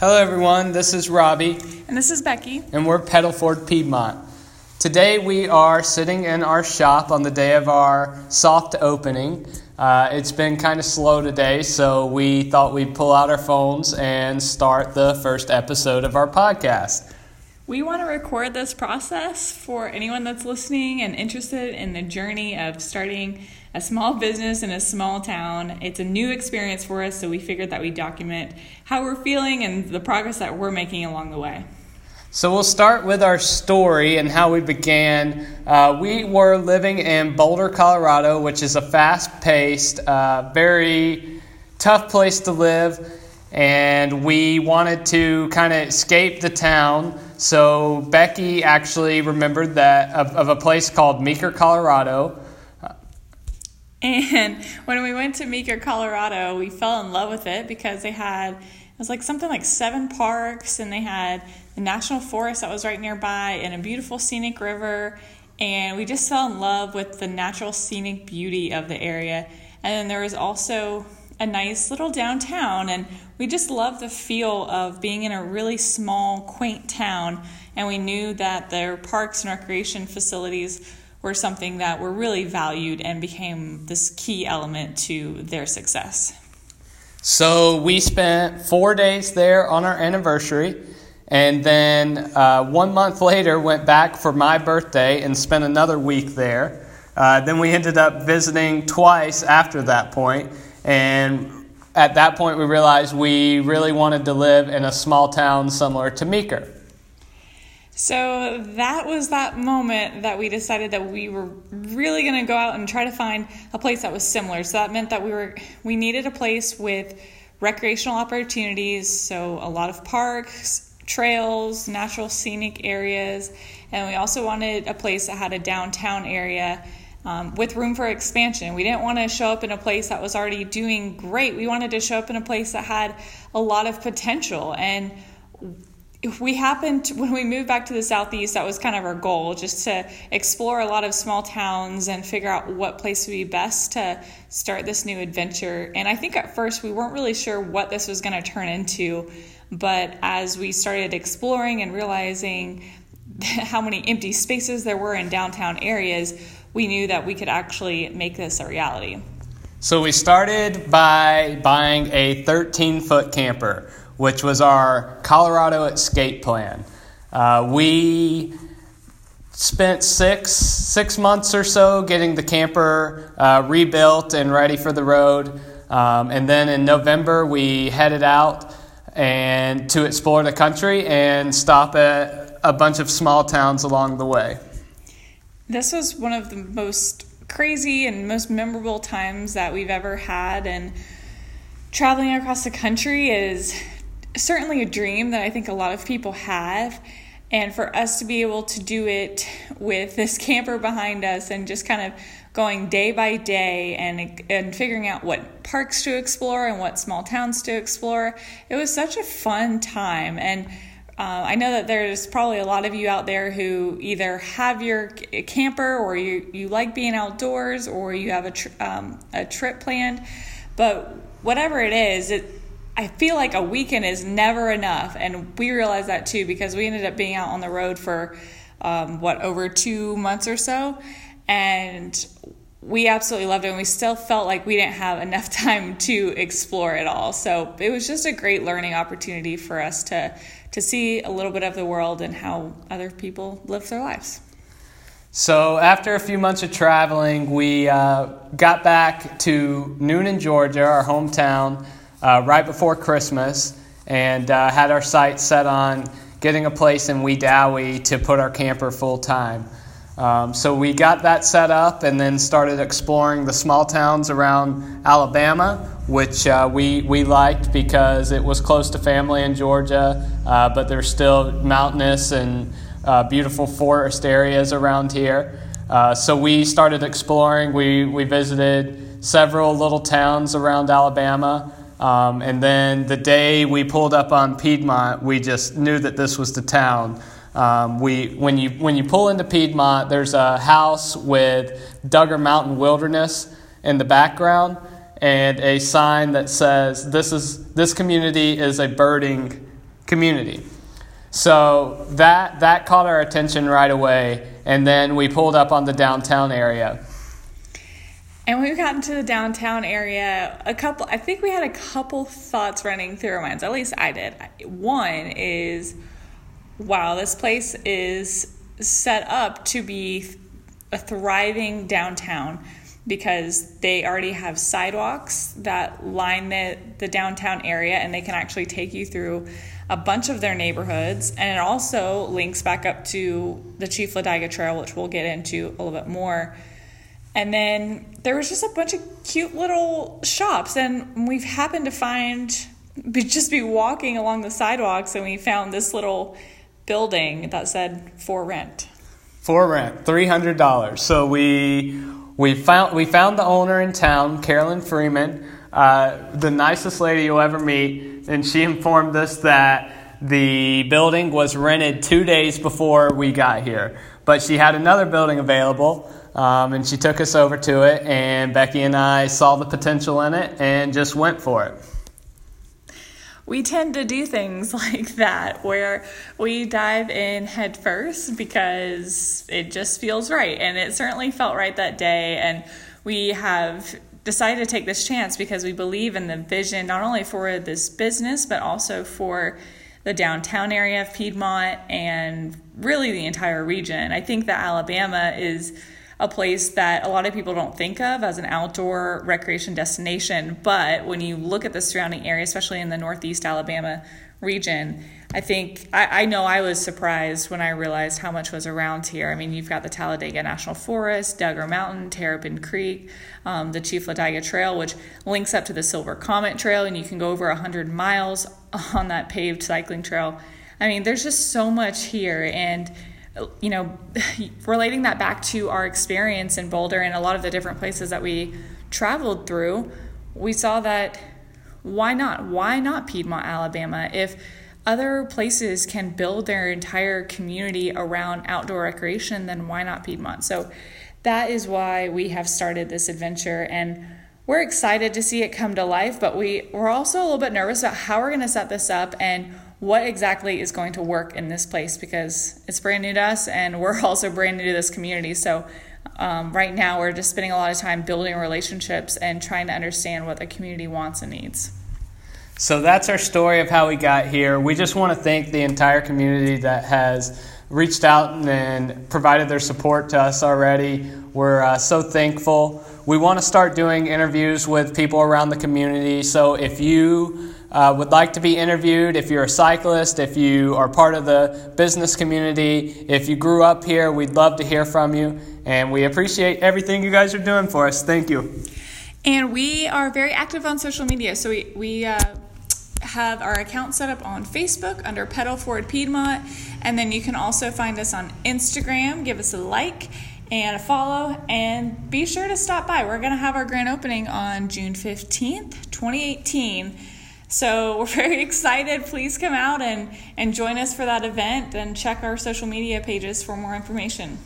Hello, everyone. This is Robbie, And this is Becky. and we're Pedal Forward Piedmont. Today, we are sitting in our shop on the day of our soft opening. Uh, it's been kind of slow today, so we thought we'd pull out our phones and start the first episode of our podcast. We want to record this process for anyone that's listening and interested in the journey of starting a small business in a small town. It's a new experience for us, so we figured that we document how we're feeling and the progress that we're making along the way. So, we'll start with our story and how we began. Uh, we were living in Boulder, Colorado, which is a fast paced, uh, very tough place to live, and we wanted to kind of escape the town. So, Becky actually remembered that of, of a place called Meeker, Colorado. And when we went to Meeker, Colorado, we fell in love with it because they had it was like something like seven parks, and they had the national forest that was right nearby, and a beautiful scenic river. And we just fell in love with the natural scenic beauty of the area. And then there was also a nice little downtown, and we just loved the feel of being in a really small, quaint town. And we knew that their parks and recreation facilities were something that were really valued and became this key element to their success. So, we spent four days there on our anniversary. And then uh, one month later, went back for my birthday and spent another week there. Uh, then we ended up visiting twice after that point, and at that point, we realized we really wanted to live in a small town similar to Meeker. So that was that moment that we decided that we were really going to go out and try to find a place that was similar. So that meant that we were we needed a place with recreational opportunities, so a lot of parks, trails, natural scenic areas, and we also wanted a place that had a downtown area um, with room for expansion. We didn't want to show up in a place that was already doing great. We wanted to show up in a place that had a lot of potential. And we happened to, when we moved back to the southeast, that was kind of our goal, just to explore a lot of small towns and figure out what place would be best to start this new adventure. And I think at first we weren't really sure what this was going to turn into, but as we started exploring and realizing how many empty spaces there were in downtown areas, we knew that we could actually make this a reality. So, we started by buying a 13 foot camper, which was our Colorado Escape plan. Uh, we spent six six months or so getting the camper uh, rebuilt and ready for the road, um, and then in November we headed out and to explore the country and stop at a bunch of small towns along the way. This was one of the most crazy and most memorable times that we've ever had, and traveling across the country is certainly a dream that I think a lot of people have. And for us to be able to do it with this camper behind us and just kind of going day by day and, and figuring out what parks to explore and what small towns to explore, it was such a fun time. And uh, I know that there's probably a lot of you out there who either have your camper or you, you like being outdoors or you have a, tr- um, a trip planned. But whatever it is, it, I feel like a weekend is never enough, and we realized that too because we ended up being out on the road for um, what over two months or so, and we absolutely loved it. And we still felt like we didn't have enough time to explore it all. So it was just a great learning opportunity for us to to see a little bit of the world and how other people live their lives. So, after a few months of traveling, we uh, got back to Newnan, Georgia, our hometown, uh, right before Christmas, and uh, had our sights set on getting a place in Wedowee to put our camper full time. Um, so, we got that set up and then started exploring the small towns around Alabama, which uh, we, we liked because it was close to family in Georgia, uh, but there's still mountainous and uh, beautiful forest areas around here. Uh, so we started exploring. We, we visited several little towns around Alabama. Um, and then the day we pulled up on Piedmont, we just knew that this was the town. Um, we, when, you, when you pull into Piedmont, there's a house with Dugger Mountain Wilderness in the background and a sign that says, this, is, this community is a birding community. So that that caught our attention right away, and then we pulled up on the downtown area. And when we got into the downtown area, a couple I think we had a couple thoughts running through our minds. At least I did. One is wow, this place is set up to be a thriving downtown because they already have sidewalks that line the, the downtown area and they can actually take you through a bunch of their neighborhoods. And it also links back up to the Chief Ladiga Trail, which we'll get into a little bit more. And then there was just a bunch of cute little shops, and we've happened to find, we just be walking along the sidewalks, and we found this little building that said for rent. For rent, three hundred dollars. So we we found we found the owner in town, Carolyn Freeman, uh, the nicest lady you'll ever meet, and she informed us that the building was rented two days before we got here. But she had another building available, um, and she took us over to it. And Becky and I saw the potential in it and just went for it we tend to do things like that where we dive in head first because it just feels right. And it certainly felt right that day. And we have decided to take this chance because we believe in the vision not only for this business, but also for the downtown area of Piedmont and really the entire region. I think that Alabama is a place that a lot of people don't think of as an outdoor recreation destination. But when you look at the surrounding area, especially in the Northeast Alabama region, I think I, I, know I was surprised when I realized how much was around here. I mean, you've got the Talladega National Forest, Dugger Mountain, Terrapin Creek, um, the Chief Ladiga Trail, which links up to the Silver Comet Trail, and you can go over 100 miles on that paved cycling trail. I mean, there's just so much here, and you know, relating that back to our experience in Boulder and a lot of the different places that we traveled through, we saw that why not? Why not Piedmont, Alabama? If other places can build their entire community around outdoor recreation, then why not Piedmont? So that is why we have started this adventure and we're excited to see it come to life, but we, we're also a little bit nervous about how we're going to set this up and what exactly is going to work in this place because it's brand new to us and we're also brand new to this community. So, um, right now, we're just spending a lot of time building relationships and trying to understand what the community wants and needs. So, that's our story of how we got here. We just want to thank the entire community that has reached out and provided their support to us already. We're uh, so thankful. We want to start doing interviews with people around the community. So, if you uh, would like to be interviewed, if you're a cyclist, if you are part of the business community, if you grew up here, we'd love to hear from you. And we appreciate everything you guys are doing for us. Thank you. And we are very active on social media. So we, we uh, have our account set up on Facebook under Pedal Forward Piedmont. And then you can also find us on Instagram. Give us a like and a follow. And be sure to stop by. We're going to have our grand opening on June 15th, 2018. So we're very excited. Please come out and, and join us for that event and check our social media pages for more information.